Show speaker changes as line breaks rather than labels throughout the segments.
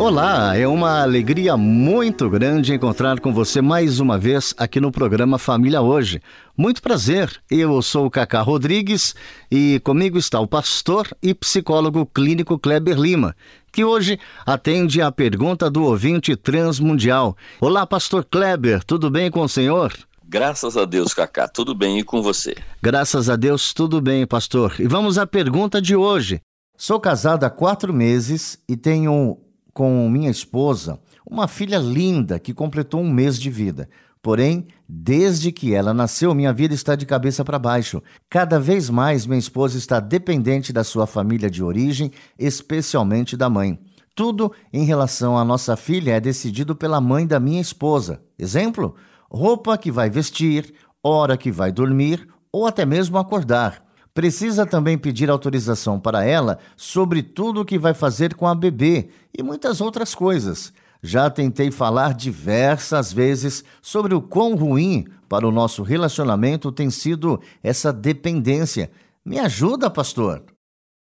Olá, é uma alegria muito grande encontrar com você mais uma vez aqui no programa Família Hoje. Muito prazer, eu sou o Cacá Rodrigues e comigo está o pastor e psicólogo clínico Kleber Lima, que hoje atende a pergunta do ouvinte transmundial. Olá, pastor Kleber, tudo bem com o senhor?
Graças a Deus, Cacá, tudo bem e com você?
Graças a Deus, tudo bem, pastor. E vamos à pergunta de hoje. Sou casado há quatro meses e tenho com minha esposa uma filha linda que completou um mês de vida. Porém, desde que ela nasceu, minha vida está de cabeça para baixo. Cada vez mais minha esposa está dependente da sua família de origem, especialmente da mãe. Tudo em relação à nossa filha é decidido pela mãe da minha esposa. Exemplo: roupa que vai vestir, hora que vai dormir ou até mesmo acordar. Precisa também pedir autorização para ela sobre tudo o que vai fazer com a bebê e muitas outras coisas. Já tentei falar diversas vezes sobre o quão ruim para o nosso relacionamento tem sido essa dependência. Me ajuda, pastor.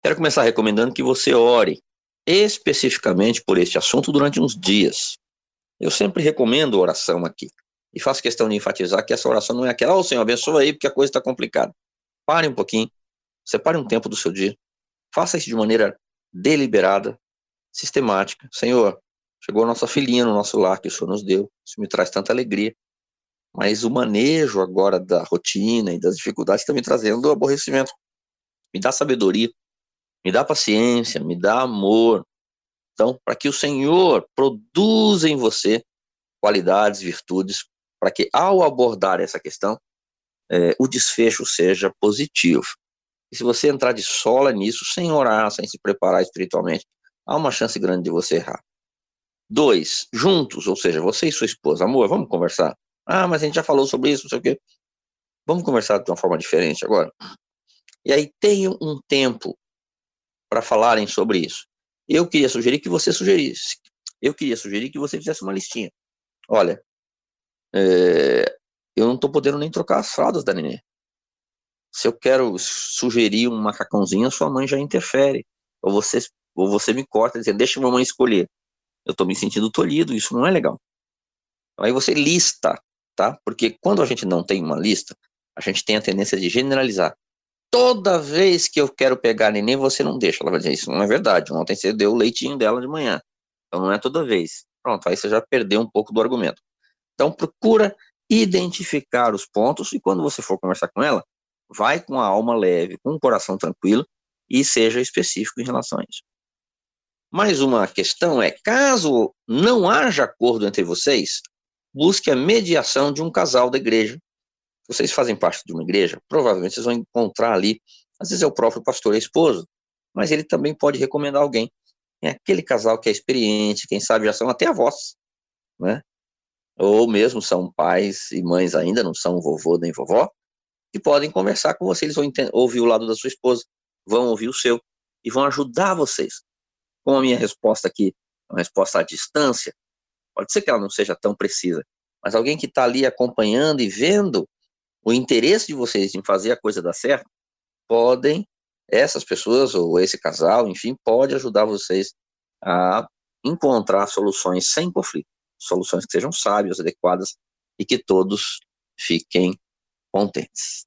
Quero começar recomendando que você ore especificamente por este assunto durante uns dias. Eu sempre recomendo oração aqui. E faço questão de enfatizar que essa oração não é aquela, ô oh, Senhor, abençoa aí, porque a coisa está complicada. Pare um pouquinho, separe um tempo do seu dia, faça isso de maneira deliberada, sistemática. Senhor, chegou a nossa filhinha no nosso lar que o Senhor nos deu, isso me traz tanta alegria. Mas o manejo agora da rotina e das dificuldades está me trazendo aborrecimento. Me dá sabedoria, me dá paciência, me dá amor. Então, para que o Senhor produza em você qualidades, virtudes, para que ao abordar essa questão, é, o desfecho seja positivo. Se você entrar de sola nisso, sem orar, sem se preparar espiritualmente, há uma chance grande de você errar. Dois, juntos, ou seja, você e sua esposa, amor, vamos conversar. Ah, mas a gente já falou sobre isso, não sei o quê. Vamos conversar de uma forma diferente agora. E aí tenham um tempo para falarem sobre isso. Eu queria sugerir que você sugerisse. Eu queria sugerir que você fizesse uma listinha. Olha, é, eu não estou podendo nem trocar as fraldas da neném. Se eu quero sugerir um macacãozinho, a sua mãe já interfere. Ou você, ou você me corta dizendo, deixa a mamãe escolher. Eu estou me sentindo tolhido, isso não é legal. Aí você lista, tá? Porque quando a gente não tem uma lista, a gente tem a tendência de generalizar. Toda vez que eu quero pegar a neném, você não deixa. Ela vai dizer, isso não é verdade. Ontem você deu o leitinho dela de manhã. Então não é toda vez. Pronto, aí você já perdeu um pouco do argumento. Então procura identificar os pontos e quando você for conversar com ela, vai com a alma leve, com o coração tranquilo e seja específico em relação a isso. Mais uma questão é, caso não haja acordo entre vocês, busque a mediação de um casal da igreja. Vocês fazem parte de uma igreja, provavelmente vocês vão encontrar ali, às vezes é o próprio pastor e a esposa, mas ele também pode recomendar alguém. É aquele casal que é experiente, quem sabe já são até avós, né? ou mesmo são pais e mães ainda, não são vovô nem vovó, que podem conversar com você, eles vão ouvir o lado da sua esposa, vão ouvir o seu, e vão ajudar vocês. Como a minha resposta aqui uma resposta à distância, pode ser que ela não seja tão precisa, mas alguém que está ali acompanhando e vendo o interesse de vocês em fazer a coisa dar certo, podem, essas pessoas, ou esse casal, enfim, pode ajudar vocês a encontrar soluções sem conflito soluções que sejam sábias, adequadas e que todos fiquem contentes.